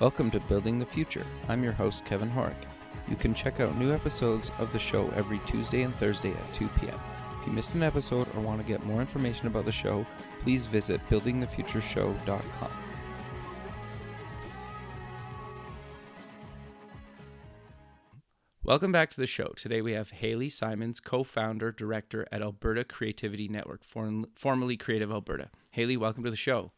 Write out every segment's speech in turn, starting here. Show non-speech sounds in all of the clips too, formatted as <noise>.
Welcome to Building the Future. I'm your host, Kevin Horek. You can check out new episodes of the show every Tuesday and Thursday at 2 p.m. If you missed an episode or want to get more information about the show, please visit buildingthefutureshow.com. Welcome back to the show. Today we have Haley Simons, co founder, director at Alberta Creativity Network, form- formerly Creative Alberta. Haley, welcome to the show.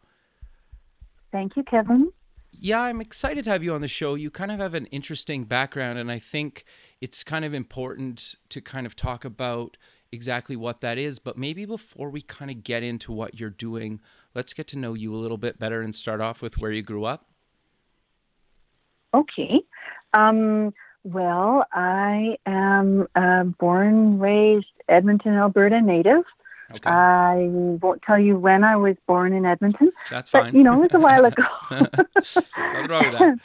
Thank you, Kevin. Yeah, I'm excited to have you on the show. You kind of have an interesting background, and I think it's kind of important to kind of talk about exactly what that is. But maybe before we kind of get into what you're doing, let's get to know you a little bit better and start off with where you grew up. Okay. Um, well, I am a born, raised Edmonton, Alberta native. Okay. I won't tell you when I was born in Edmonton, That's but fine. you know it was a while ago. <laughs> <laughs> Nothing wrong with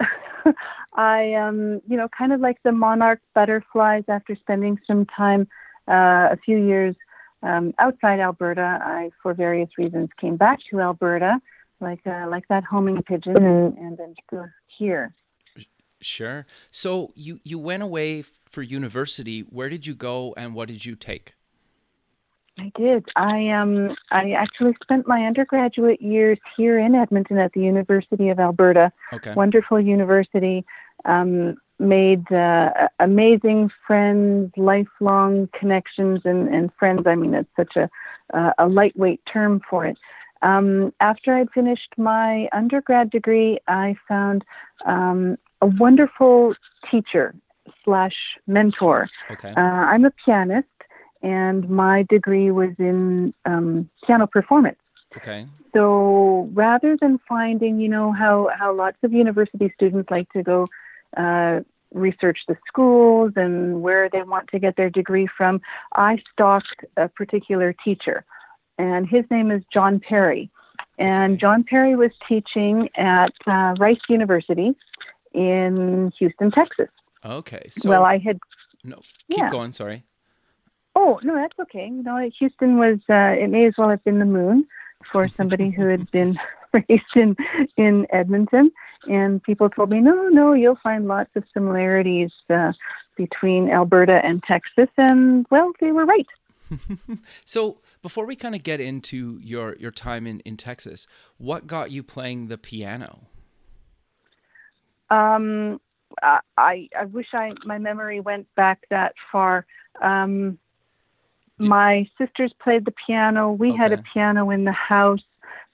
that. <laughs> I um, you know, kind of like the monarch butterflies. After spending some time, uh, a few years um, outside Alberta, I, for various reasons, came back to Alberta, like uh, like that homing pigeon, and, and still here. Sure. So you you went away for university. Where did you go, and what did you take? I did. I um I actually spent my undergraduate years here in Edmonton at the University of Alberta. Okay. Wonderful university. Um, made uh, amazing friends, lifelong connections, and, and friends. I mean, it's such a uh, a lightweight term for it. Um, after I'd finished my undergrad degree, I found um, a wonderful teacher slash mentor. Okay. Uh, I'm a pianist, and my degree was in um, piano performance. Okay. So rather than finding, you know, how, how lots of university students like to go uh, research the schools and where they want to get their degree from, I stalked a particular teacher, and his name is John Perry. And John Perry was teaching at uh, Rice University in Houston, Texas. Okay. So well, I had no. Keep yeah. going. Sorry. Oh no, that's okay. You know, Houston was uh, it may as well have been the moon for somebody who had been <laughs> raised in in Edmonton. And people told me, no, no, you'll find lots of similarities uh, between Alberta and Texas. And well, they were right. <laughs> so before we kind of get into your your time in in Texas, what got you playing the piano? Um, I I wish I my memory went back that far. Um, my sisters played the piano. We had a piano in the house.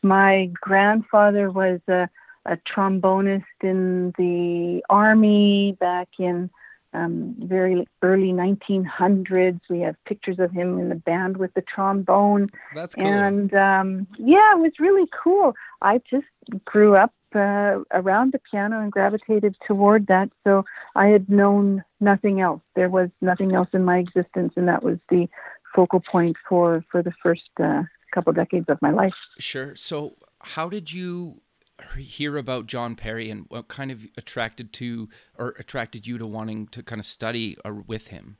My grandfather was a, a trombonist in the army back in um, very early 1900s. We have pictures of him in the band with the trombone. That's cool. And um, yeah, it was really cool. I just grew up uh, around the piano and gravitated toward that. So I had known nothing else. There was nothing else in my existence, and that was the focal point for for the first uh, couple decades of my life. Sure. So, how did you hear about John Perry, and what kind of attracted to or attracted you to wanting to kind of study or with him?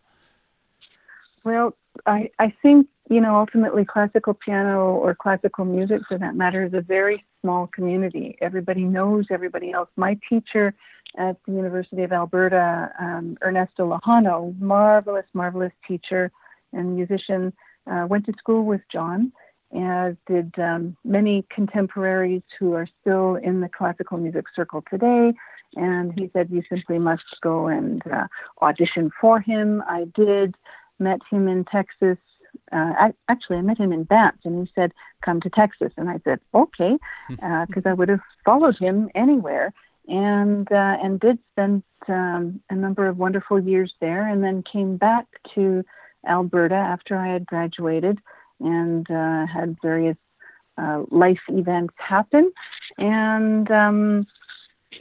Well, I, I think, you know, ultimately classical piano or classical music for that matter is a very small community. Everybody knows everybody else. My teacher at the University of Alberta, um, Ernesto Lejano, marvelous, marvelous teacher and musician, uh, went to school with John, as did um, many contemporaries who are still in the classical music circle today. And he said, You simply must go and uh, audition for him. I did met him in Texas. Uh, I, actually, I met him in Banff, and he said, "Come to Texas." And I said, "Okay," <laughs> because I would have followed him anywhere, and uh, and did spend um, a number of wonderful years there, and then came back to Alberta after I had graduated, and uh, had various uh, life events happen, and um,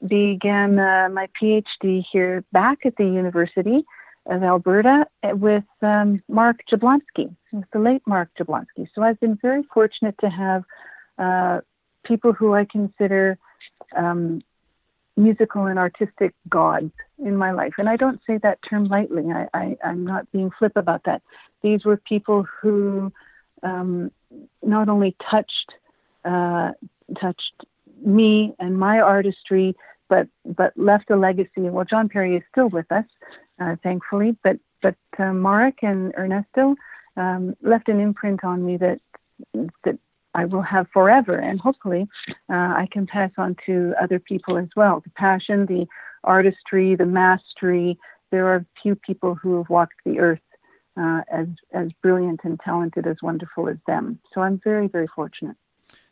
began uh, my PhD here back at the University of Alberta with um, Marek Jablonski, with the late Marek Jablonski. So I've been very fortunate to have uh, people who I consider um, musical and artistic gods in my life. And I don't say that term lightly. I, I, I'm not being flip about that. These were people who um, not only touched uh, touched me and my artistry, but but left a legacy. Well, John Perry is still with us, uh, thankfully, but but uh, Marek and Ernesto um, left an imprint on me that that I will have forever, and hopefully uh, I can pass on to other people as well. The passion, the artistry, the mastery. There are few people who have walked the earth uh, as as brilliant and talented, as wonderful as them. So I'm very very fortunate.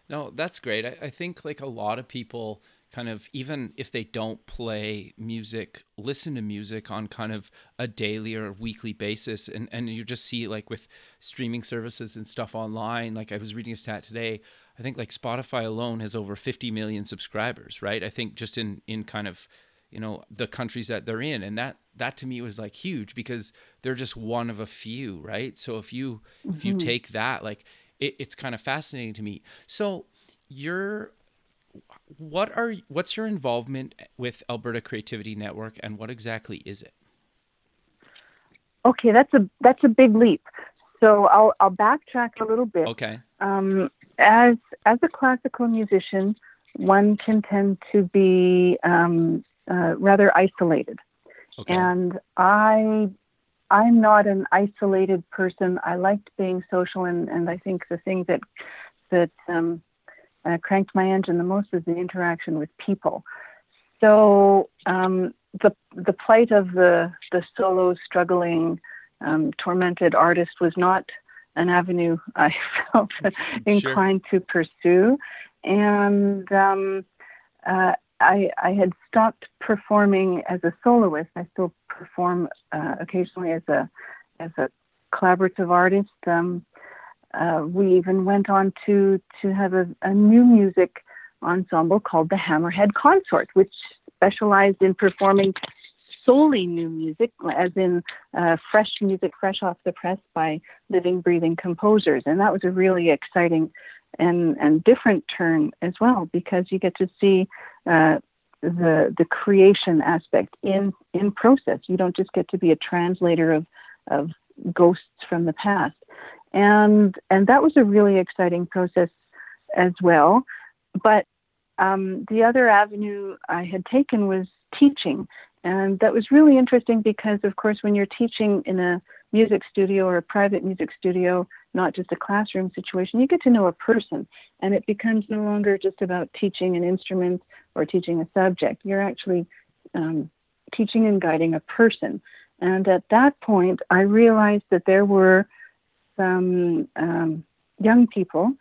No, that's great. I, I think like a lot of people kind of even if they don't play music listen to music on kind of a daily or weekly basis and and you just see like with streaming services and stuff online like i was reading a stat today i think like spotify alone has over 50 million subscribers right i think just in in kind of you know the countries that they're in and that that to me was like huge because they're just one of a few right so if you mm-hmm. if you mm-hmm. take that like it, it's kind of fascinating to me so you're what are what's your involvement with Alberta Creativity Network and what exactly is it? Okay, that's a that's a big leap. So I'll I'll backtrack a little bit. Okay. Um, as as a classical musician, one can tend to be um, uh, rather isolated, okay. and I I'm not an isolated person. I liked being social, and, and I think the thing that that um, uh, cranked my engine the most was the interaction with people. So um, the the plight of the the solo struggling um, tormented artist was not an avenue <laughs> I felt inclined to pursue, and um, uh, I I had stopped performing as a soloist. I still perform uh, occasionally as a as a collaborative artist. Um, uh, we even went on to to have a, a, new music ensemble called the Hammerhead Consort, which specialized in performing solely new music, as in uh, fresh music, fresh off the press by living, breathing composers, and that was a really exciting and and different turn as well because you get to see. Uh, the the creation aspect in in process. You don't just get to be a translator of of ghosts from the past and and that was a really exciting process as well. But um, the other avenue I had taken was teaching, and that was really interesting because, of course, when you're teaching in a music studio or a private music studio, not just a classroom situation, you get to know a person, and it becomes no longer just about teaching an instrument or teaching a subject. You're actually um, teaching and guiding a person. And at that point, I realized that there were some um, young people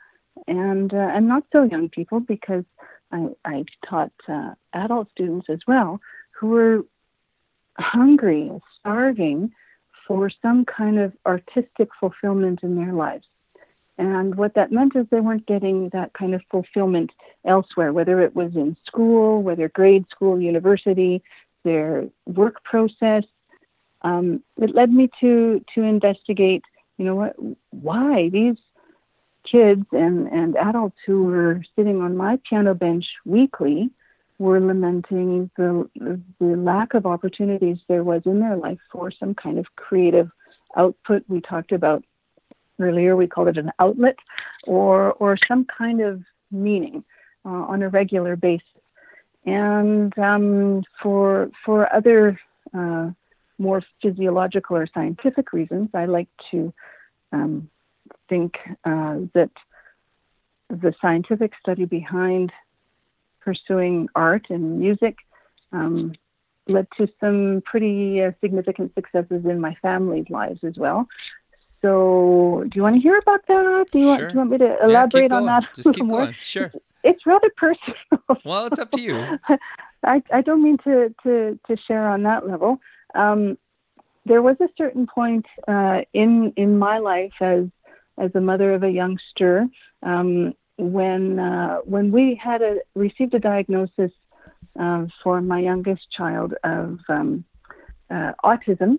and uh, and not so young people because I, I taught uh, adult students as well who were hungry, starving for some kind of artistic fulfillment in their lives. And what that meant is they weren't getting that kind of fulfillment elsewhere, whether it was in school, whether grade school, university, their work process. Um, it led me to to investigate you know what why these kids and and adults who were sitting on my piano bench weekly were lamenting the the lack of opportunities there was in their life for some kind of creative output. We talked about earlier we called it an outlet or or some kind of meaning uh, on a regular basis. And um, for for other uh, more physiological or scientific reasons, I like to um, think uh, that the scientific study behind pursuing art and music um, led to some pretty uh, significant successes in my family's lives as well. So, do you want to hear about that? Do you, sure. want, do you want me to elaborate yeah, on that? Just keep <laughs> more? going. Sure. It's rather personal. <laughs> Well, it's up to you. <laughs> I, I don't mean to, to, to share on that level. Um, there was a certain point uh, in in my life as as a mother of a youngster um, when uh, when we had a received a diagnosis uh, for my youngest child of um, uh, autism.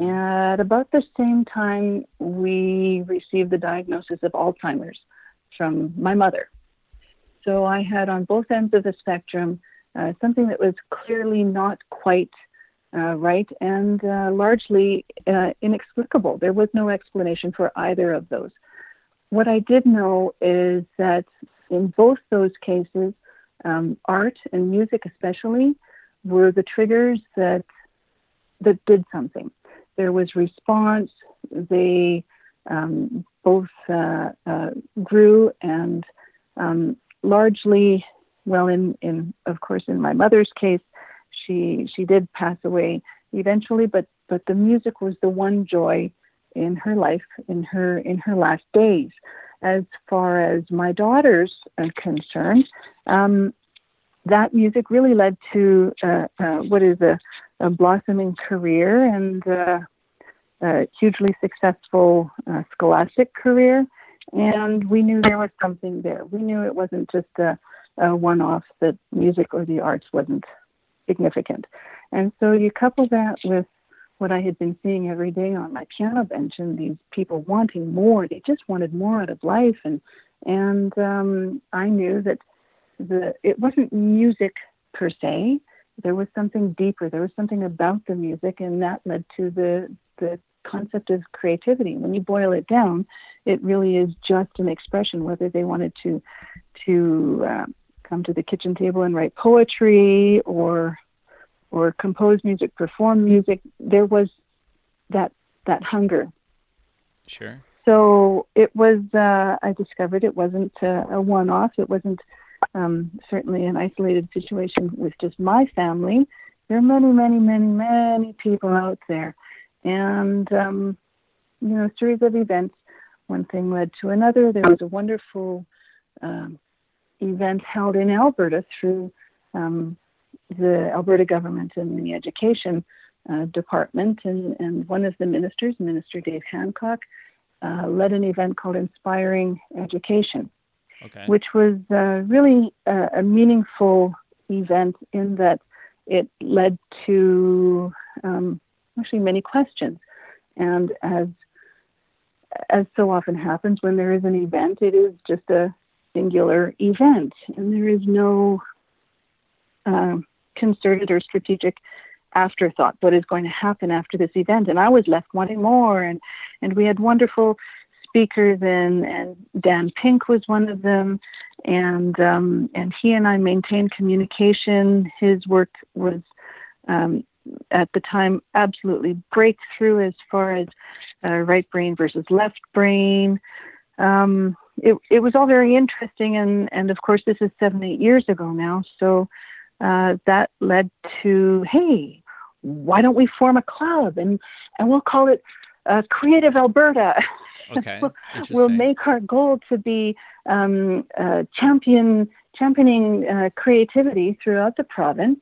Okay. At about the same time, we received the diagnosis of Alzheimer's from my mother. So I had on both ends of the spectrum uh, something that was clearly not quite uh, right, and uh, largely uh, inexplicable. There was no explanation for either of those. What I did know is that in both those cases, um, art and music, especially, were the triggers that that did something. There was response. They um, both uh, uh, grew and um, largely, well, in, in of course, in my mother's case, she she did pass away eventually, but but the music was the one joy in her life in her in her last days. As far as my daughters are concerned, um, that music really led to uh, uh, what is a, a, blossoming career and uh, a hugely successful uh, scholastic career. And we knew there was something there. We knew it wasn't just a, a one off, that music or the arts wasn't significant. And so you couple that with what I had been seeing every day on my piano bench and these people wanting more. They just wanted more out of life. And, and um, I knew that the, it wasn't music per se. There was something deeper. There was something about the music, and that led to the the concept of creativity. When you boil it down, it really is just an expression. Whether they wanted to to uh, come to the kitchen table and write poetry, or or compose music, perform music, there was that that hunger. Sure. So it was. Uh, I discovered it wasn't a, a one-off. It wasn't um, certainly an isolated situation with just my family. There are many, many, many, many people out there and, um, you know, a series of events. One thing led to another. There was a wonderful um, event held in Alberta through um, the Alberta government and the education uh, department. And, and one of the ministers, Minister Dave Hancock, uh, led an event called Inspiring Education, okay. which was uh, really a, a, meaningful event in that it led to um, actually many questions. And as as so often happens when there is an event, it is just a singular event, and there is no uh, concerted or strategic afterthought what is going to happen after this event. And I was left wanting more, and and we had wonderful speakers, and and Dan Pink was one of them, and um, and he and I maintained communication. His work was um, at the time absolutely breakthrough as far as uh, right brain versus left brain. Um, it, it was all very interesting, and, and of course, this is seven, eight years ago now. So uh, that led to hey, why don't we form a club and, and we'll call it uh, Creative Alberta? <laughs> Okay. we'll make our goal to be um, uh, champion championing uh, creativity throughout the province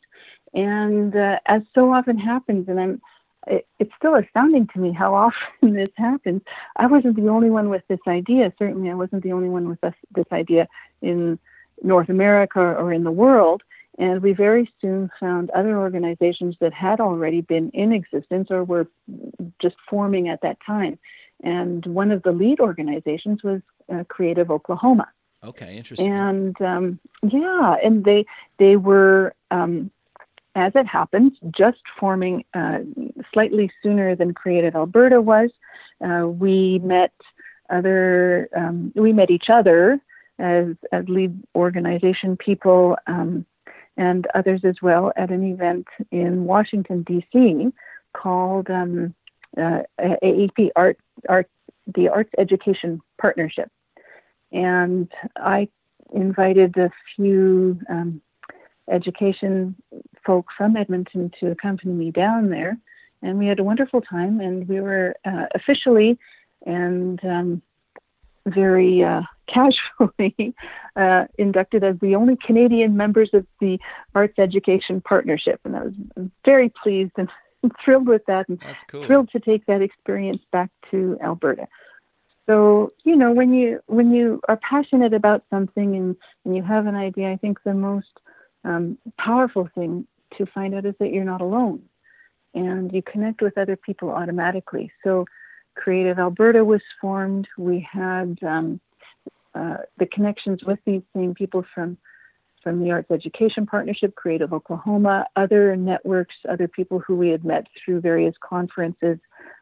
and uh, as so often happens, and I'm, it, it's still astounding to me how often <laughs> this happens. I wasn't the only one with this idea. Certainly, I wasn't the only one with this, this idea in North America or in the world. And we very soon found other organizations that had already been in existence or were just forming at that time. And one of the lead organizations was uh, Creative Oklahoma. Okay, interesting. And um, yeah, and they they were um, as it happens, just forming uh, slightly sooner than Creative Alberta was. Uh, we met other, um, we met each other as, as lead organization people um, and others as well at an event in Washington D.C. called um, uh, AEP Art, Art, the Arts Education Partnership, and I invited a few um, education folk from Edmonton to accompany me down there. And we had a wonderful time, and we were uh, officially and um, very uh, casually <laughs> uh, inducted as the only Canadian members of the Arts Education Partnership. And I was very pleased and <laughs> thrilled with that and cool. thrilled to take that experience back to Alberta. So, you know, when you when you are passionate about something and, and you have an idea, I think the most um, powerful thing to find out is that you're not alone and you connect with other people automatically. So, Creative Alberta was formed. We had um, uh, the connections with these same people from from the Arts Education Partnership, Creative Oklahoma, other networks, other people who we had met through various conferences,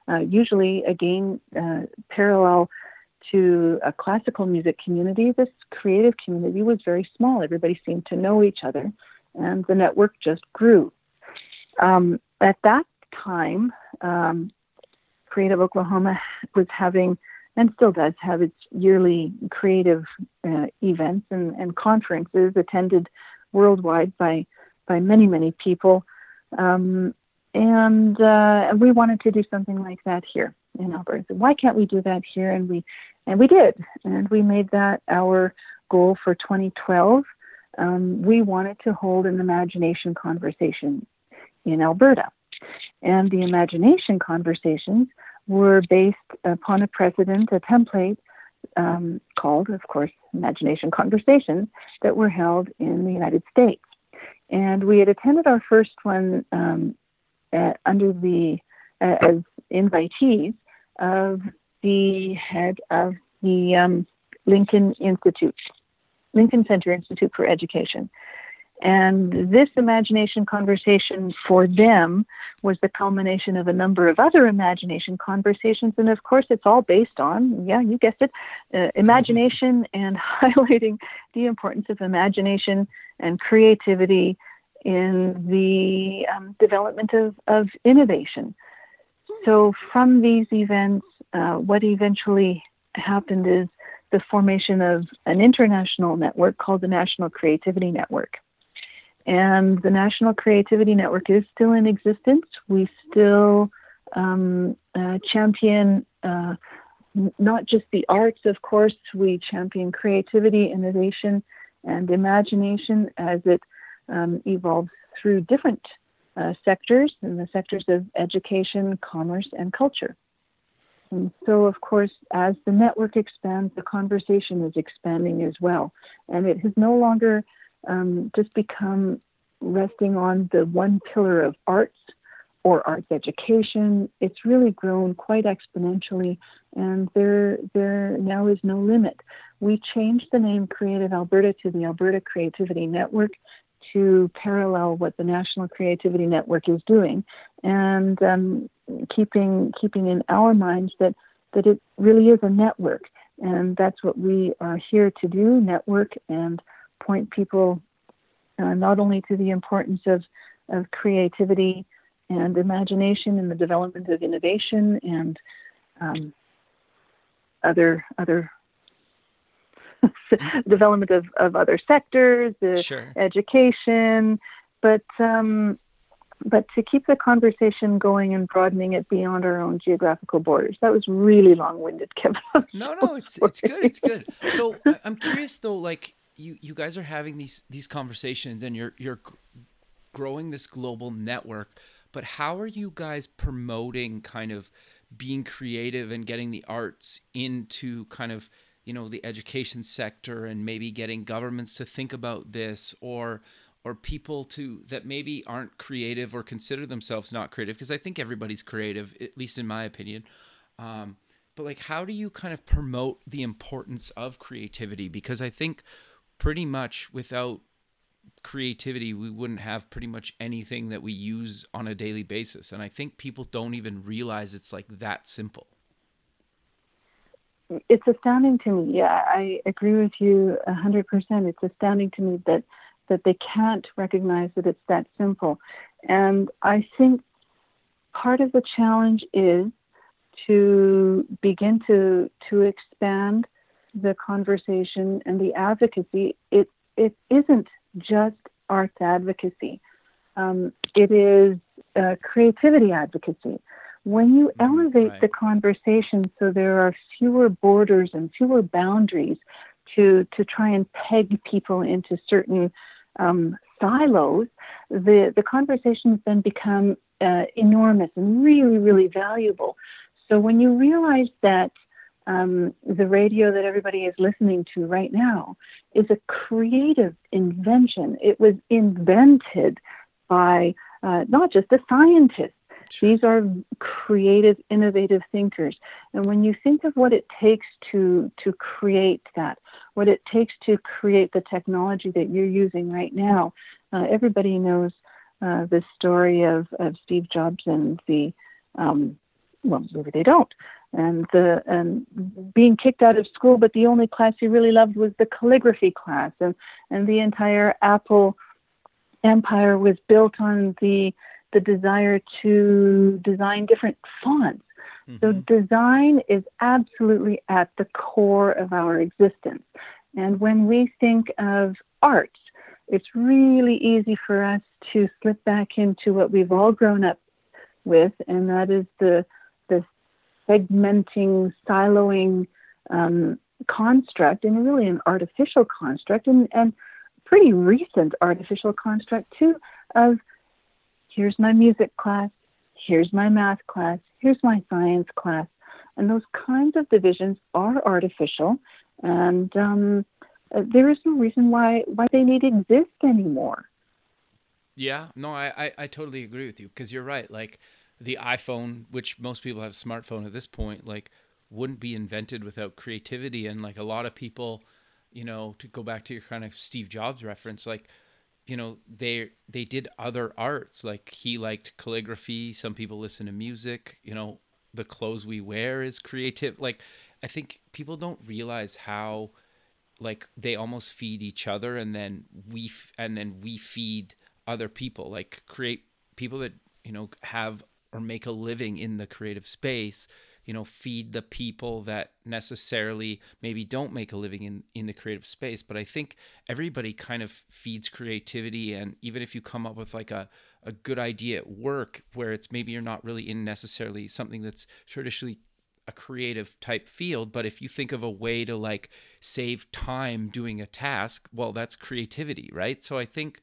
uh, usually again uh, parallel to a classical music community, this creative community was very small. Everybody seemed to know each other, and the network just grew. Um, at that time, um, Creative Oklahoma was having, and still does have, its yearly creative uh, events and, and, conferences attended worldwide by by many many people, um, and uh, we wanted to do something like that here in Alberta. Why can't we do that here? And we and we did, and we made that our goal for 2012. Um, we wanted to hold an imagination conversation in Alberta. And the imagination conversations were based upon a precedent, a template um, called, of course, Imagination Conversations that were held in the United States. And we had attended our first one um, at, under the uh, as invitees of the head of the um, Lincoln Institute, Lincoln Center Institute for Education. And this imagination conversation for them was the culmination of a number of other imagination conversations. And of course, it's all based on, yeah, you guessed it, uh, imagination <laughs> and highlighting the importance of imagination and creativity in the um, development of, of innovation. So, from these events, uh, what eventually happened is the formation of an international network called the National Creativity Network. And the National Creativity Network is still in existence. We still um, uh, champion uh, not just the arts, of course, we champion creativity, innovation, and imagination as it um, evolves through different uh, sectors, in the sectors of education, commerce, and culture. And so, of course, as the network expands, the conversation is expanding as well. And it has no longer um, just become resting on the one pillar of arts or arts education. It's really grown quite exponentially, and there there now is no limit. We changed the name Creative Alberta to the Alberta Creativity Network to parallel what the National Creativity Network is doing, and um, keeping keeping in our minds that that it really is a network, and that's what we are here to do: network and point people uh, not only to the importance of, of creativity and imagination in the development of innovation and um, other other <laughs> development of, of other sectors, sure. education, but um, but to keep the conversation going and broadening it beyond our own geographical borders. That was really long-winded, Kevin. <laughs> no, no, it's it's good. It's good. So I'm curious though, like you you guys are having these these conversations and you're you're growing this global network but how are you guys promoting kind of being creative and getting the arts into kind of you know the education sector and maybe getting governments to think about this or or people to that maybe aren't creative or consider themselves not creative? Because i think everybody's creative at least in my opinion. Um, but like how do you kind of promote the importance of creativity? Because i think pretty much without creativity, we wouldn't have pretty much anything that we use on a daily basis. And I think people don't even realize it's like that simple. It's astounding to me. Yeah, I agree with you 100%. It's astounding to me that that they can't recognize that it's that simple. And I think part of the challenge is to begin to to expand the conversation and the advocacy, it it isn't just arts advocacy. Um, it is uh, creativity advocacy. When you mm-hmm. elevate right. the conversation so there are fewer borders and fewer boundaries to to try and peg people into certain um, silos, the the conversations then become uh, enormous and really really valuable. So when you realize that um, the radio that everybody is listening to right now is a creative invention. It was invented by uh, not just a scientist. These are creative, innovative thinkers. And when you think of what it takes to, to create that, what it takes to create the technology that you're using right now, uh, everybody knows uh, the story of, of Steve Jobs and the, um, well, maybe they don't, and the and being kicked out of school, but the only class he really loved was the calligraphy class, and and the entire Apple empire was built on the the desire to design different fonts. Mm-hmm. So design is absolutely at the core of our existence. And when we think of art, it's really easy for us to slip back into what we've all grown up with, and that is the the segmenting, siloing um, construct, and really an artificial construct, and, and pretty recent artificial construct too, of here's my music class, here's my math class, here's my science class. And those kinds of divisions are artificial, and um, there is no reason why why they need to exist anymore. Yeah, no, I, I, I totally agree with you because you're right. Like the iPhone, which most people have a smartphone at this point, like wouldn't be invented without creativity. And like a lot of people, you know, to go back to your kind of Steve Jobs reference, like, you know, they they did other arts. Like he liked calligraphy. Some people listen to music. You know, the clothes we wear is creative. Like, I think people don't realize how like they almost feed each other and then we f- and then we feed other people like create people that you know have or make a living in the creative space you know feed the people that necessarily maybe don't make a living in in the creative space. But i think everybody kind of feeds creativity and even if you come up with like a a good idea at work where it's maybe you're not really in necessarily something that's traditionally a creative type field but if you think of a way to like save time doing a task well that's creativity right? So i think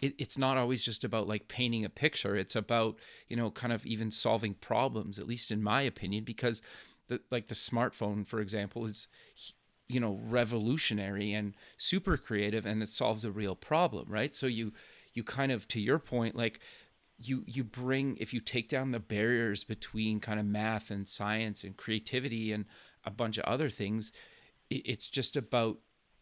it, it's not always just about like painting a picture. It's about you know kind of even solving problems at least in my opinion because the like the smartphone for example is you know revolutionary and super creative and it solves a real problem right? So you you kind of to your point like you you bring if you take down the barriers between kind of math and science and creativity and a bunch of other things it, it's just about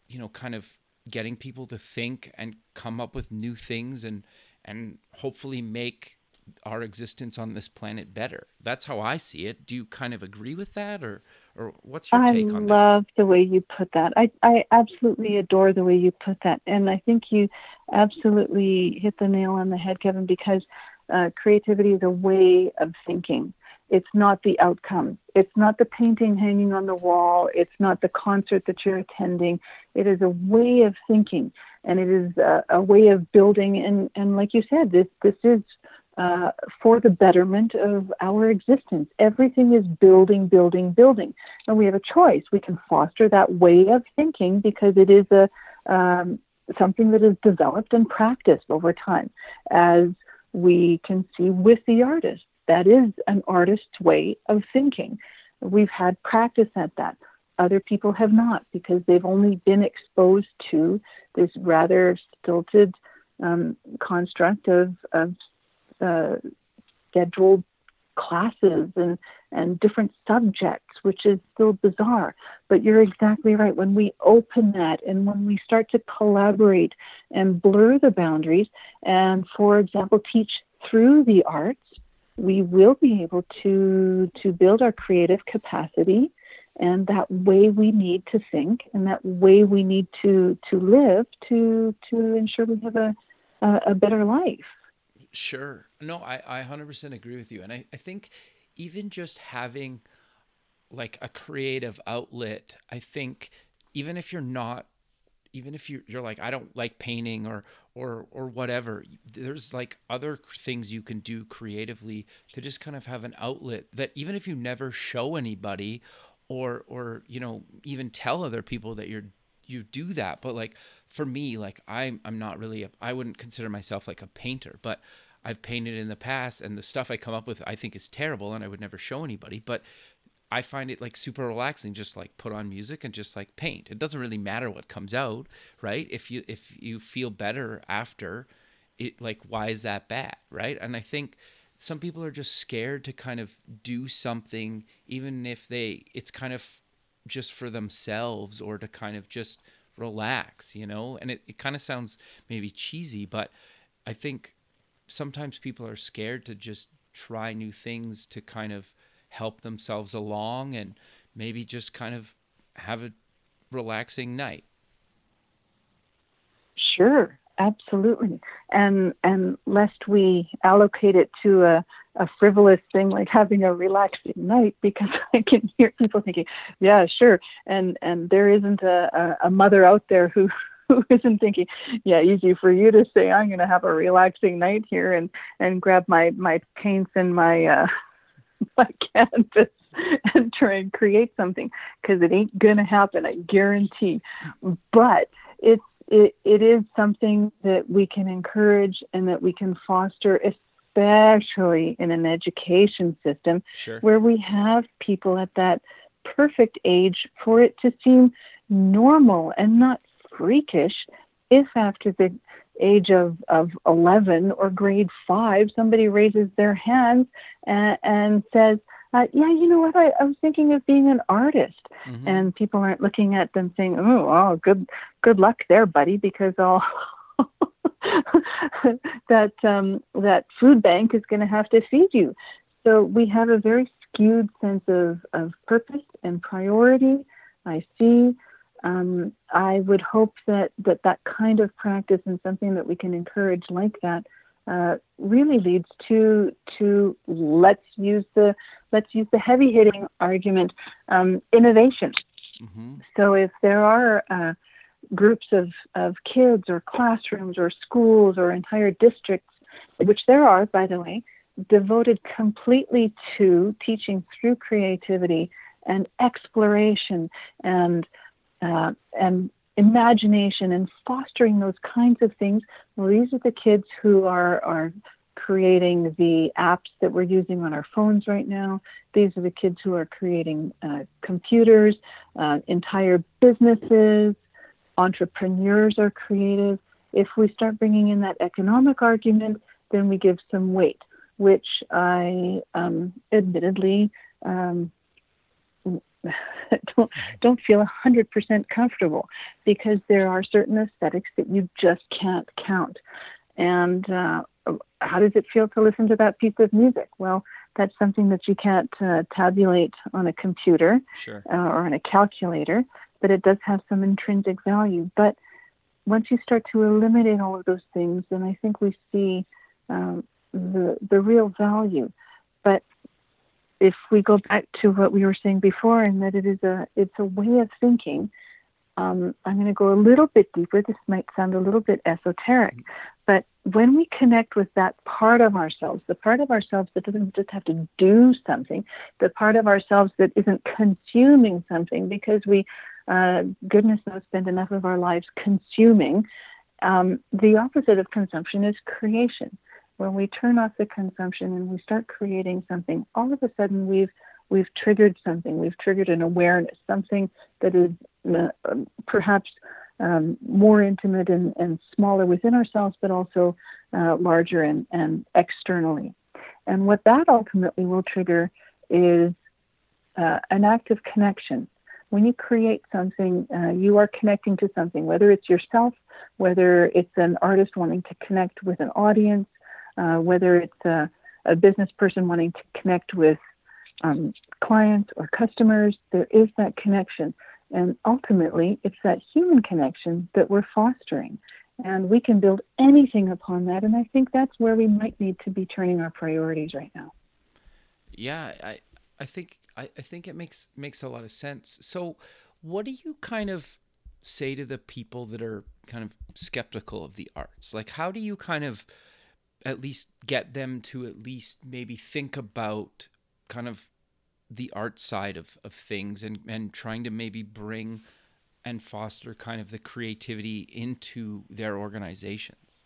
you know kind of getting people to think and come up with new things and and hopefully make our existence on this planet better. That's how I see it. Do you kind of agree with that or or what's your take on that? I love the way you put that. I I absolutely adore the way you put that. And I think you absolutely hit the nail on the head Kevin because uh, creativity is a way of thinking. It's not the outcome. It's not the painting hanging on the wall. It's not the concert that you're attending. It is a way of thinking, and it is a, a way of building. And, and like you said, this this is uh, for the betterment of our existence. Everything is building, building, building, and we have a choice. We can foster that way of thinking because it is a um, something that is developed and practiced over time, as we can see with the artist that is an artist's way of thinking. We've had practice at that. Other people have not because they've only been exposed to this rather stilted um, construct of, of uh, scheduled classes and, and different subjects, which is still bizarre. But you're exactly right. When we open that and when we start to collaborate and blur the boundaries, and for example, teach through the arts, we will be able to to build our creative capacity and that way we need to think and that way we need to to live to to ensure we have a a, a better life. Sure. No i i 100% agree with you. And i i think even just having like a creative outlet i think even if you're not even if you you're like I don't like painting or or or whatever there's like other things you can do creatively to just kind of have an outlet that even if you never show anybody or or you know even tell other people that you're you do that but like for me like I'm I'm not really a, I wouldn't consider myself like a painter but I've painted in the past and the stuff I come up with I think is terrible and I would never show anybody but I find it like super relaxing just like put on music and just like paint. It doesn't really matter what comes out, right? If you if you feel better after it like why is that bad, right? And I think some people are just scared to kind of do something even if they it's kind of just for themselves or to kind of just relax, you know? And it, it kind of sounds maybe cheesy, but I think sometimes people are scared to just try new things to kind of help themselves along and maybe just kind of have a relaxing night. Sure, absolutely. And and lest we allocate it to a, a frivolous thing like having a relaxing night, because <laughs> I can hear people thinking, yeah, sure. And and there isn't a, a, a mother out there who <laughs> who isn't thinking, yeah, easy for you to say I'm going to have a relaxing night here and and grab my my paints and my uh, <laughs> my canvas and try and create something because it ain't going to happen, I guarantee. But it's it, it is something that we can encourage and that we can foster, especially in an education system Sure. where we have people at that perfect age for it to seem normal and not freakish if after the age of, of 11 or grade 5 somebody raises their hands and, and says uh, yeah you know what? I, I was thinking of being an artist. Mhm. and people aren't looking at them saying oh well good good luck there buddy because all <laughs> that um, that food bank is going to have to feed you. So we have a very skewed sense of, of purpose and priority. I see um, I would hope that, that that kind of practice and something that we can encourage like that uh, really leads to to let's use the let's use the heavy hitting argument um, innovation. Mhm. So if there are uh, groups of, of kids or classrooms or schools or entire districts, which there are by the way, devoted completely to teaching through creativity and exploration and uh, and imagination and fostering those kinds of things. Well, these are the kids who are are creating the apps that we're using on our phones right now. These are the kids who are creating uh, computers, uh, entire businesses. Entrepreneurs are creative. If we start bringing in that economic argument, then we give some weight, which I um, admittedly um, <laughs> don't don't feel 100% comfortable because there are certain aesthetics that you just can't count. And uh, how does it feel to listen to that piece of music? Well, that's something that you can't uh, tabulate on a computer Sure. uh, or on a calculator, but it does have some intrinsic value. But once you start to eliminate all of those things, then I think we see um, the the real value. But if we go back to what we were saying before, and that it is a it's a way of thinking. Um, I'm going to go a little bit deeper. This might sound a little bit esoteric, but when we connect with that part of ourselves, the part of ourselves that doesn't just have to do something, the part of ourselves that isn't consuming something because we, uh, goodness knows, spend enough of our lives consuming. Um, the opposite of consumption is creation. When we turn off the consumption and we start creating something, all of a sudden we've we've triggered something. We've triggered an awareness, something that is uh, perhaps um, more intimate and, and, smaller within ourselves, but also uh, larger and, and, externally. And what that ultimately will trigger is uh, an act of connection. When you create something, uh, you are connecting to something, whether it's yourself, whether it's an artist wanting to connect with an audience, uh, whether it's a, a, business person wanting to connect with um, clients or customers, there is that connection. And ultimately, it's that human connection that we're fostering. And we can build anything upon that. And I think that's where we might need to be turning our priorities right now. Yeah, I, I think I, I think it makes makes a lot of sense. So what do you kind of say to the people that are kind of skeptical of the arts? Like how do you kind of at least get them to at least maybe think about kind of the art side of, of things and, and trying to maybe bring and foster kind of the creativity into their organizations?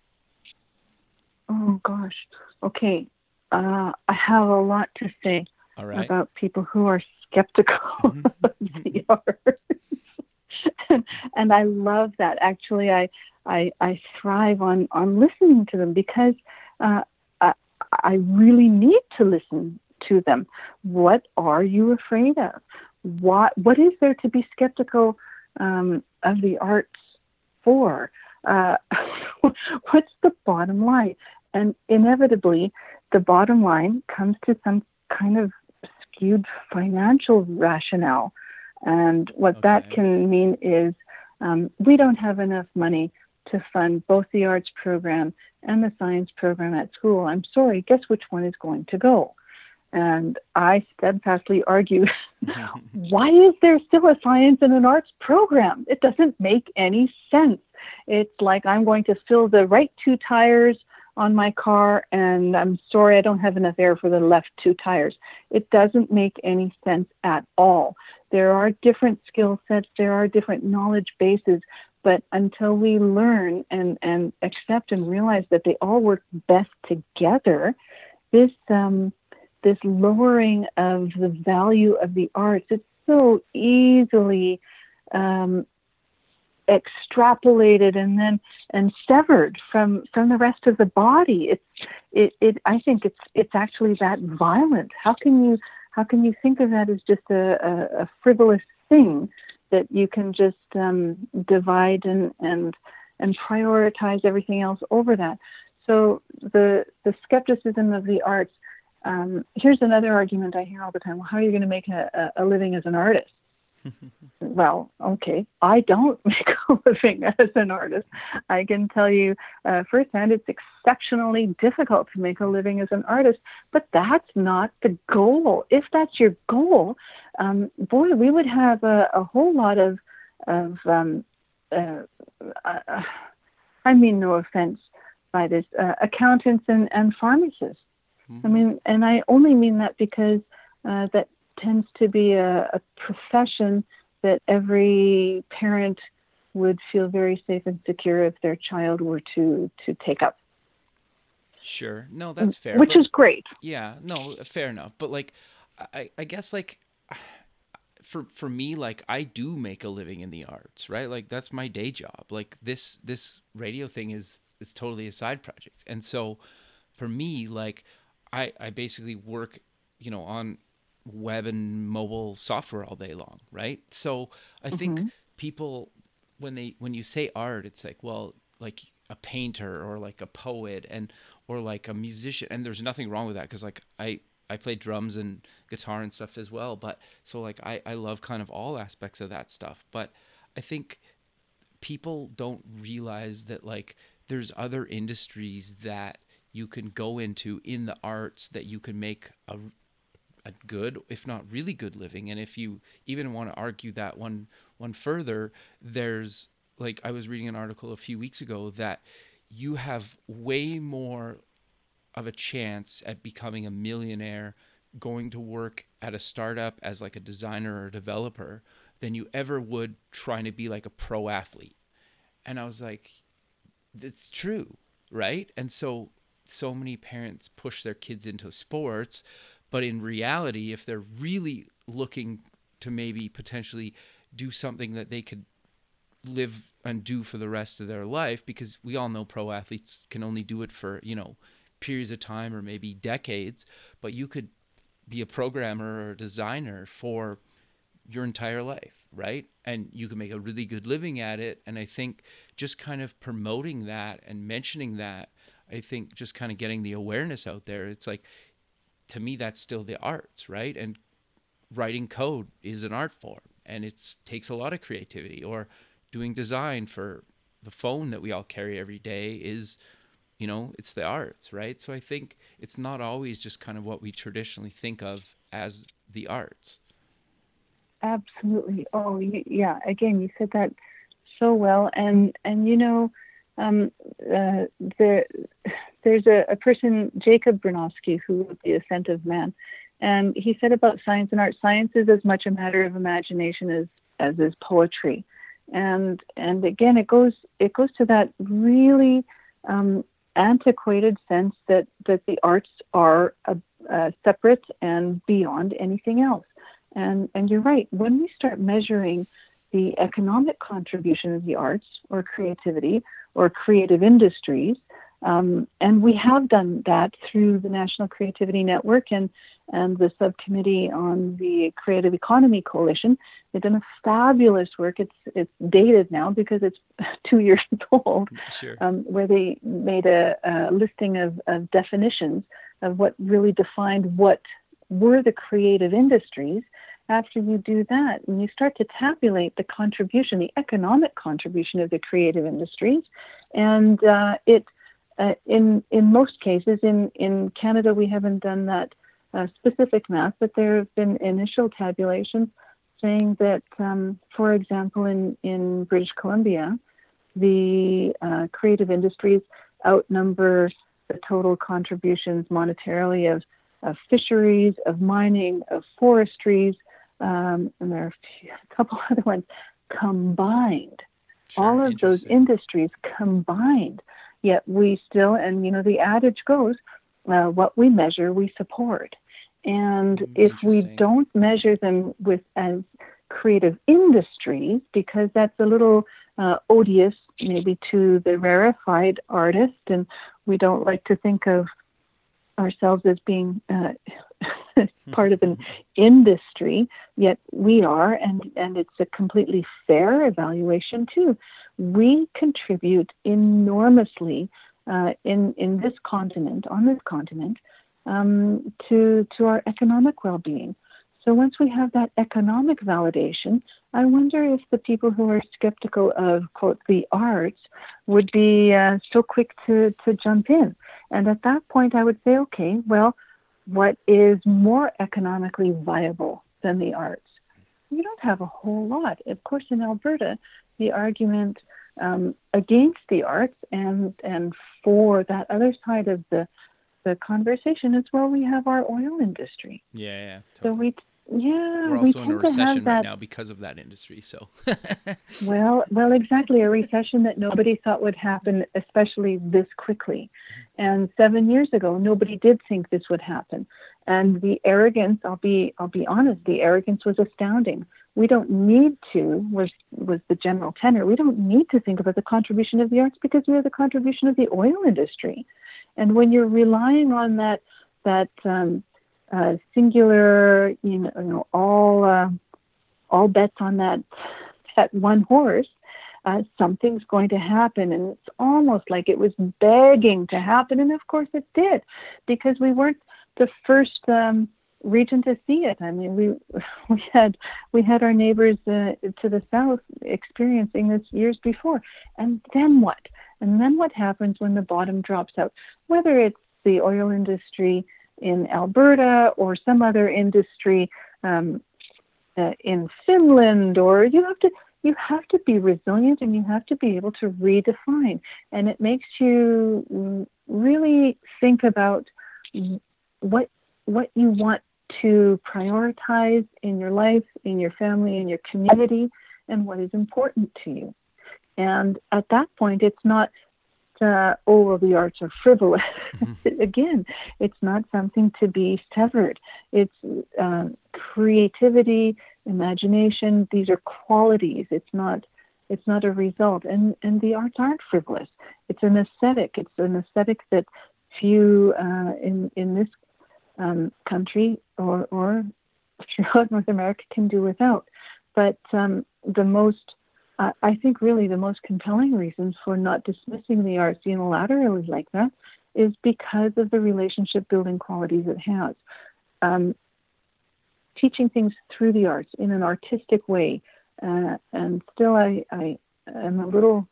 Oh gosh. Okay. Uh, I have a lot to say right. about people who are skeptical <laughs> of the arts. and, <laughs> and I love that. Actually, I, I, I thrive on, on listening to them because uh, I, I really need to listen to them. What are you afraid of? What what is there to be skeptical um, of the arts for? Uh, <laughs> what's the bottom line? And inevitably, the bottom line comes to some kind of skewed financial rationale. And what okay. that can mean is um, we don't have enough money to fund both the arts program and the science program at school. I'm sorry, guess which one is going to go? And I steadfastly argue <laughs> why is there still a science and an arts program? It doesn't make any sense. It's like I'm going to fill the right two tires on my car and I'm sorry I don't have enough air for the left two tires. It doesn't make any sense at all. There are different skill sets, there are different knowledge bases, but until we learn and, and accept and realize that they all work best together, this um, this lowering of the value of the arts, it's so easily um, extrapolated and then and severed from from the rest of the body. It's it, it I think it's it's actually that violent. How can you how can you think of that as just a, a, a frivolous thing that you can just um, divide and and and prioritize everything else over that? So the the skepticism of the arts um, here's another argument I hear all the time. Well, how are you going to make a, a living as an artist? <laughs> well, okay, I don't <laughs> make a living as an artist. I can tell you uh, firsthand it's exceptionally difficult to make a living as an artist, but that's not the goal. If that's your goal, um, boy, we would have a, a whole lot of, of um, uh, uh, I mean, no offense by this, uh, accountants and, and pharmacists Mm-hmm. I mean, and I only mean that because uh, that tends to be a, a profession that every parent would feel very safe and secure if their child were to to take up. Sure. No, that's fair. Which but, is great. Yeah. No, fair enough. But like, I I guess like. For, for me like i do make a living in the arts right like that's my day job like this this radio thing is is totally a side project and so for me like I I basically work, you know, on web and mobile software all day long, right? So I mm-hmm. think people when they when you say art, it's like, well, like a painter or like a poet and or like a musician and there's nothing wrong with that because like I I play drums and guitar and stuff as well. But so like I, I love kind of all aspects of that stuff. But I think people don't realize that like there's other industries that you can go into in the arts that you can make a, a good, if not really good living. And if you even want to argue that one one further, there's like I was reading an article a few weeks ago that you have way more of a chance at becoming a millionaire going to work at a startup as like a designer or developer than you ever would trying to be like a pro athlete. And I was like, it's true, right? And so so many parents push their kids into sports, but in reality, if they're really looking to maybe potentially do something that they could live and do for the rest of their life, because we all know pro athletes can only do it for, you know, periods of time or maybe decades, but you could be a programmer or a designer for your entire life, right? And you can make a really good living at it. And I think just kind of promoting that and mentioning that I think just kind of getting the awareness out there, it's like, to me, that's still the arts, right? And writing code is an art form and it takes a lot of creativity. Or doing design for the phone that we all carry every day is, you know, it's the arts, right? So I think it's not always just kind of what we traditionally think of as the arts. Absolutely. Oh, yeah. Again, you said that so well, and and you know, um, uh, there, there's a, a, person, Jacob Bronowski, who wrote The Ascent of Man, and he said about science and art, science is as much a matter of imagination as as is poetry, and and again, it goes it goes to that really um, antiquated sense that that the arts are a, a separate and beyond anything else. And and you're right. When we start measuring the economic contribution of the arts or creativity or creative industries. Um, and we have done that through the National Creativity Network and, and the subcommittee on the Creative Economy Coalition. They've done a fabulous work. It's it's dated now because it's <laughs> two years old, sure. um, where they made a, a listing of, of definitions of what really defined what were the creative industries, after you do that and you start to tabulate the contribution, the economic contribution of the creative industries, and uh, it uh, in in most cases in in Canada we haven't done that uh, specific math, but there have been initial tabulations saying that, um, for example, in in British Columbia, the uh, creative industries outnumber the total contributions monetarily of, of fisheries, of mining, of forestries, um, and there are a, few, <laughs> a, couple other ones combined. Sure, All of those industries combined. Yet we still, and you know, the adage goes, uh, what we measure, we support. And mm, if we don't measure them with as creative industries, because that's a little uh, odious maybe to the rarefied artist, and we don't like to think of ourselves as being uh, <laughs> part of an <laughs> industry, yet we are, and, and it's a completely fair evaluation too. We contribute enormously uh, in in this continent, on this continent, um, to to our economic well-being. So once we have that economic validation, I wonder if the people who are skeptical of quote the arts would be uh, so quick to to jump in. And at that point, I would say, okay, well, what is more economically viable than the arts? We don't have a whole lot. Of course, in Alberta, the argument um, against the arts and and for that other side of the the conversation is well, we have our oil industry. Yeah, yeah. Totally. So we yeah, we're also we in a recession right now because of that industry. So, <laughs> well, well, exactly a recession that nobody thought would happen, especially this quickly. And seven years ago, nobody did think this would happen. And the arrogance, I'll be, I'll be honest, the arrogance was astounding. We don't need to was was the general tenor. We don't need to think about the contribution of the arts because we have the contribution of the oil industry. And when you're relying on that that um, uh, singular, you know, you know all uh, all bets on that that one horse, uh, something's going to happen, and it's almost like it was begging to happen, and of course it did, because we weren't the first um, region to see it. I mean, we <laughs> we had we had our neighbors uh, to the south experiencing this years before, and then what? And then what happens when the bottom drops out? Whether it's the oil industry in Alberta or some other industry um, uh, in Finland, or you have to you have to be resilient and you have to be able to redefine, and it makes you really think about what what you want to prioritize in your life, in your family, in your community, and what is important to you. And at that point, it's not uh, oh, well, the arts are frivolous. Mm-hmm. <laughs> Again, it's not something to be severed. It's uh, creativity, imagination. These are qualities. It's not. It's not a result. And and the arts aren't frivolous. It's an aesthetic. It's an aesthetic that few uh, in in this um, country or or <laughs> throughout North America can do without. But um, the most uh, I think really the most compelling reasons for not dismissing the arts unilaterally like that is because of the relationship building qualities it has. Um, teaching things through the arts in an artistic way, uh, and still I, I am a little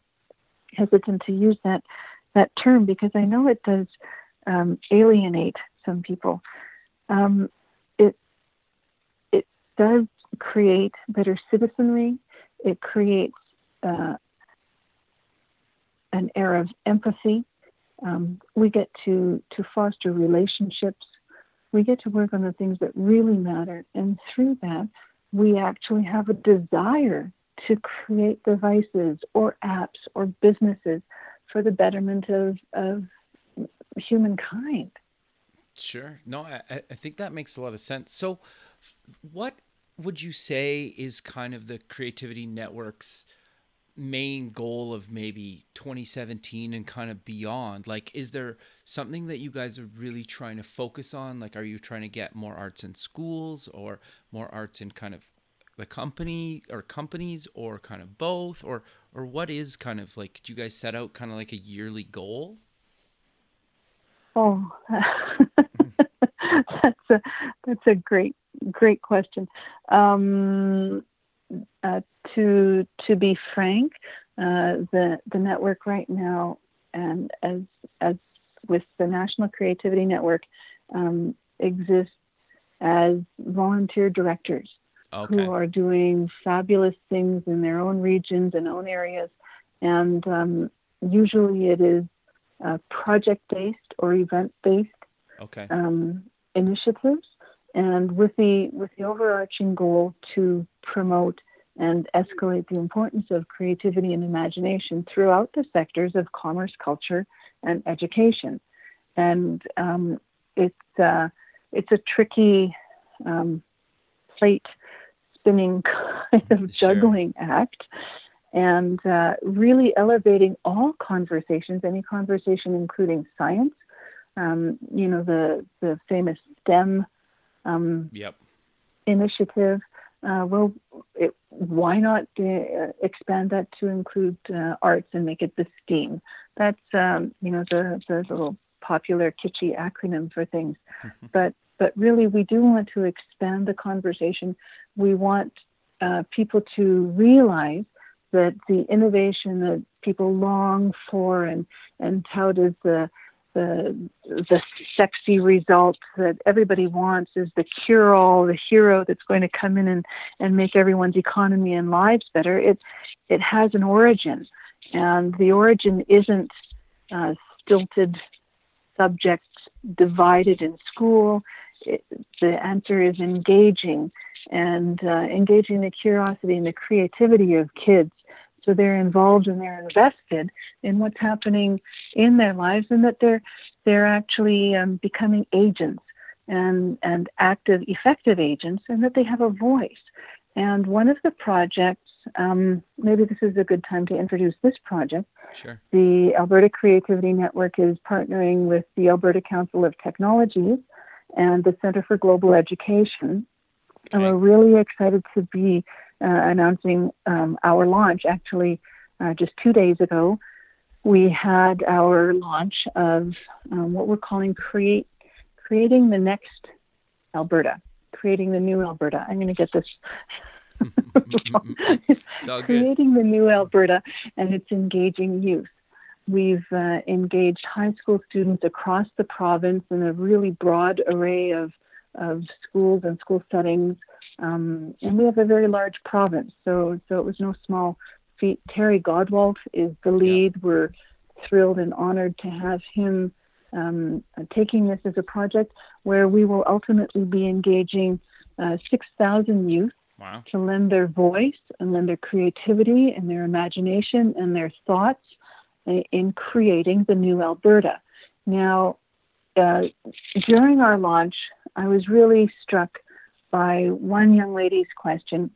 hesitant to use that that term because I know it does um, alienate some people. Um, it it does create better citizenry it creates uh, an air of empathy. Um, we get to, to foster relationships. We get to work on the things that really matter. And through that, we actually have a desire to create devices or apps or businesses for the betterment of, of humankind. Sure. No, I, I think that makes a lot of sense. So, what would you say is kind of the creativity network's main goal of maybe 2017 and kind of beyond like is there something that you guys are really trying to focus on like are you trying to get more arts in schools or more arts in kind of the company or companies or kind of both or or what is kind of like do you guys set out kind of like a yearly goal oh <laughs> a that's a great great question. Um, uh, to to be frank, uh, the the network right now, and as as with the National Creativity Network, um, exists as volunteer directors okay. who are doing fabulous things in their own regions and own areas, and um, usually it is uh, project based or event based okay. um, initiatives, and with the with the overarching goal to promote and escalate the importance of creativity and imagination throughout the sectors of commerce, culture, and education. And um, it's uh, it's a tricky um, plate spinning <laughs> kind of sure. juggling act and uh, really elevating all conversations, any conversation including science. Um, you know, the, the famous STEM um, yep. initiative. Uh, well, it, why not uh, expand that to include uh, arts and make it the STEAM? That's, um, you know, the, the little popular kitschy acronym for things. <laughs> but, but really, we do want to expand the conversation. We want uh, people to realize that the innovation that people long for and and touted the the the sexy result that everybody wants is the cure all, the hero that's going to come in and, and make everyone's economy and lives better. It it has an origin, and the origin isn't uh, stilted subjects divided in school. It, the answer is engaging and uh, engaging the curiosity and the creativity of kids so they're involved and they're invested in what's happening in their lives and that they're they're actually um, becoming agents and and active effective agents and that they have a voice and one of the projects um, maybe this is a good time to introduce this project sure. the alberta creativity network is partnering with the alberta council of technologies and the center for global education okay. and we're really excited to be announcing um, our launch. Actually, uh, just two days ago, we had our launch of um, what we're calling create creating the next Alberta, creating the new Alberta. I'm going to get this. <laughs> creating the new Alberta, and it's engaging youth. We've uh, engaged high school students across the province in a really broad array of, of schools and school settings um, and we have a very large province, so so it was no small feat. Terry Godwaldt is the lead. Yeah. We're thrilled and honored to have him um, taking this as a project where we will ultimately be engaging uh, 6,000 youth wow. to lend their voice and lend their creativity and their imagination and their thoughts in creating the new Alberta. Now, uh, during our launch, I was really struck by one young lady's question.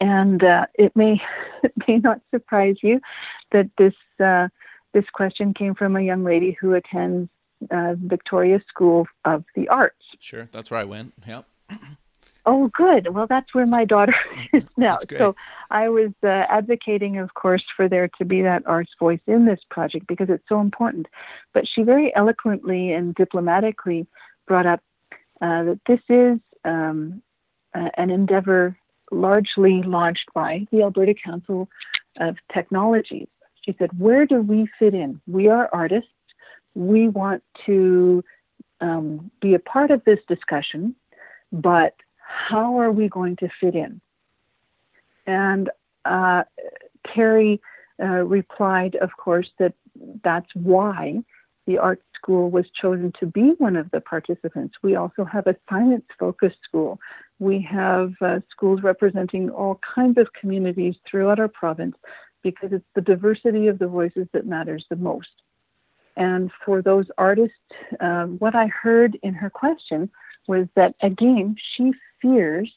And uh, it may <laughs> it may not surprise you that this uh, this question came from a young lady who attends uh, Victoria School of the Arts. Sure, that's where I went. Yep. <clears throat> Oh, good. Well, that's where my daughter <laughs> is now. So I was uh, advocating, of course, for there to be that arts voice in this project because it's so important. But she very eloquently and diplomatically brought up uh, that this is um, uh, an endeavor largely launched by the Alberta Council of Technologies. She said, Where do we fit in? We are artists. We want to um, be a part of this discussion, but how are we going to fit in? And uh, Terry uh, replied, of course, that that's why the art school was chosen to be one of the participants. We also have a science focused school. We have uh, schools representing all kinds of communities throughout our province because it's the diversity of the voices that matters the most. And for those artists, um, what I heard in her question was that again, she fears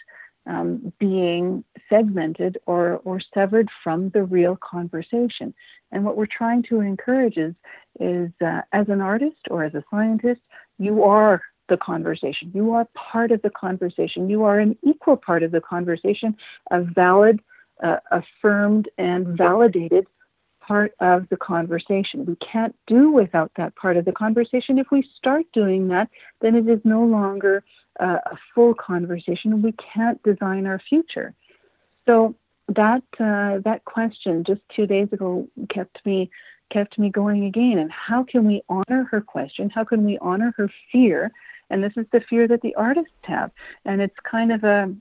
um, being segmented or, or severed from the real conversation. And what we're trying to encourage is, is uh, as an artist or as a scientist, you are the conversation. You are part of the conversation. You are an equal part of the conversation, a valid, uh, affirmed, and validated part of the conversation. We can't do without that part of the conversation. If we start doing that, then it is no longer uh, a full conversation. We can't design our future. So that uh, that question just two days ago kept me kept me going again. And how can we honor her question? How can we honor her fear? And this is the fear that the artists have, and it's kind of a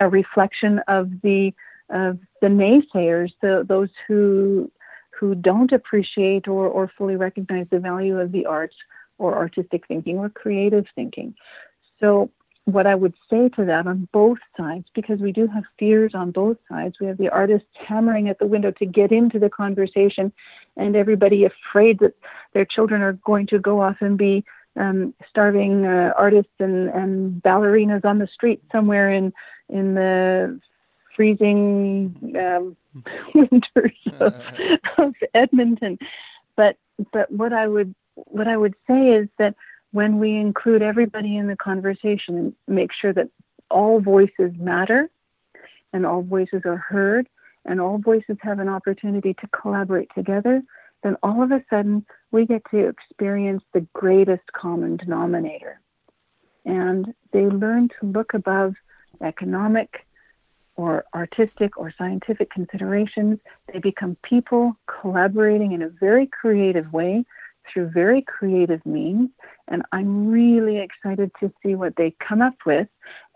a reflection of the of the naysayers, the, those who who don't appreciate or, or fully recognize the value of the arts or artistic thinking or creative thinking. So what I would say to that on both sides, because we do have fears on both sides, we have the artists hammering at the window to get into the conversation, and everybody afraid that their children are going to go off and be um, starving uh, artists and, and ballerinas on the street somewhere in in the freezing um, <laughs> winters of, of Edmonton. But but what I would what I would say is that when we include everybody in the conversation and make sure that all voices matter and all voices are heard and all voices have an opportunity to collaborate together, then all of a sudden we get to experience the greatest common denominator. And they learn to look above economic or artistic or scientific considerations. They become people collaborating in a very creative way through very creative means. And I'm really excited to see what they come up with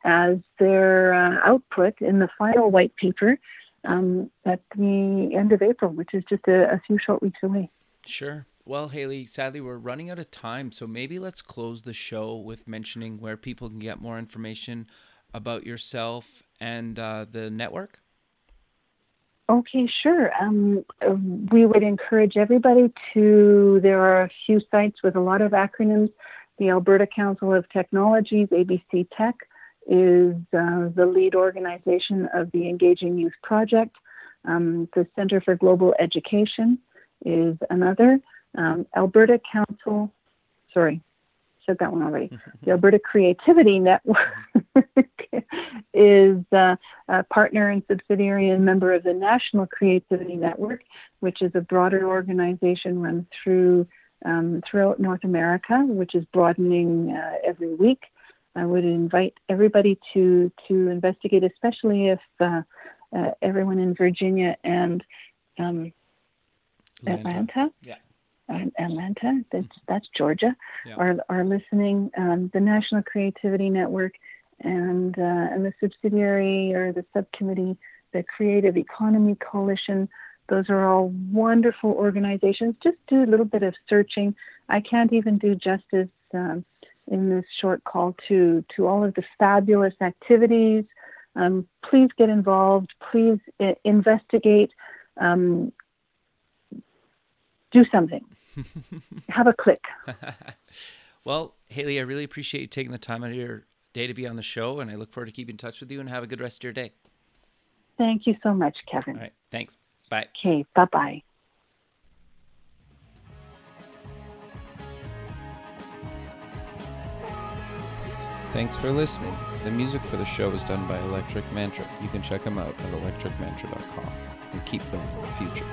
as their uh, output in the final white paper um, at the end of April, which is just a, a few short weeks away. Sure. Well, Haley, sadly, we're running out of time. So maybe let's close the show with mentioning where people can get more information about yourself and uh, the network. Okay, sure. Um, we would encourage everybody to, there are a few sites with a lot of acronyms. The Alberta Council of Technologies, ABC Tech, is uh, the lead organization of the Engaging Youth Project. Um, the Center for Global Education is another. Um, Alberta Council, sorry, said that one already. <laughs> the Alberta Creativity Network <laughs> is uh, a partner and subsidiary and member of the National Creativity Network, which is a broader organization run through um, throughout North America, which is broadening uh, every week. I would invite everybody to to investigate, especially if uh, uh, everyone in Virginia and um, Atlanta, Atlanta, yeah. Atlanta, that's that's Georgia, yeah. are are listening. Um, the National Creativity Network and uh, and the subsidiary or the subcommittee, the Creative Economy Coalition. Those are all wonderful organizations. Just do a little bit of searching. I can't even do justice um, in this short call to to all of the fabulous activities. Um, please get involved. Please I- investigate. Um, do something. <laughs> Have a click. <laughs> well, Haley, I really appreciate you taking the time out of your day to be on the show, and I look forward to keeping in touch with you and have a good rest of your day. Thank you so much, Kevin. All right. Thanks. Bye. Okay. Bye bye. Thanks for listening. The music for the show was done by Electric Mantra. You can check them out at electricmantra.com and keep building the future.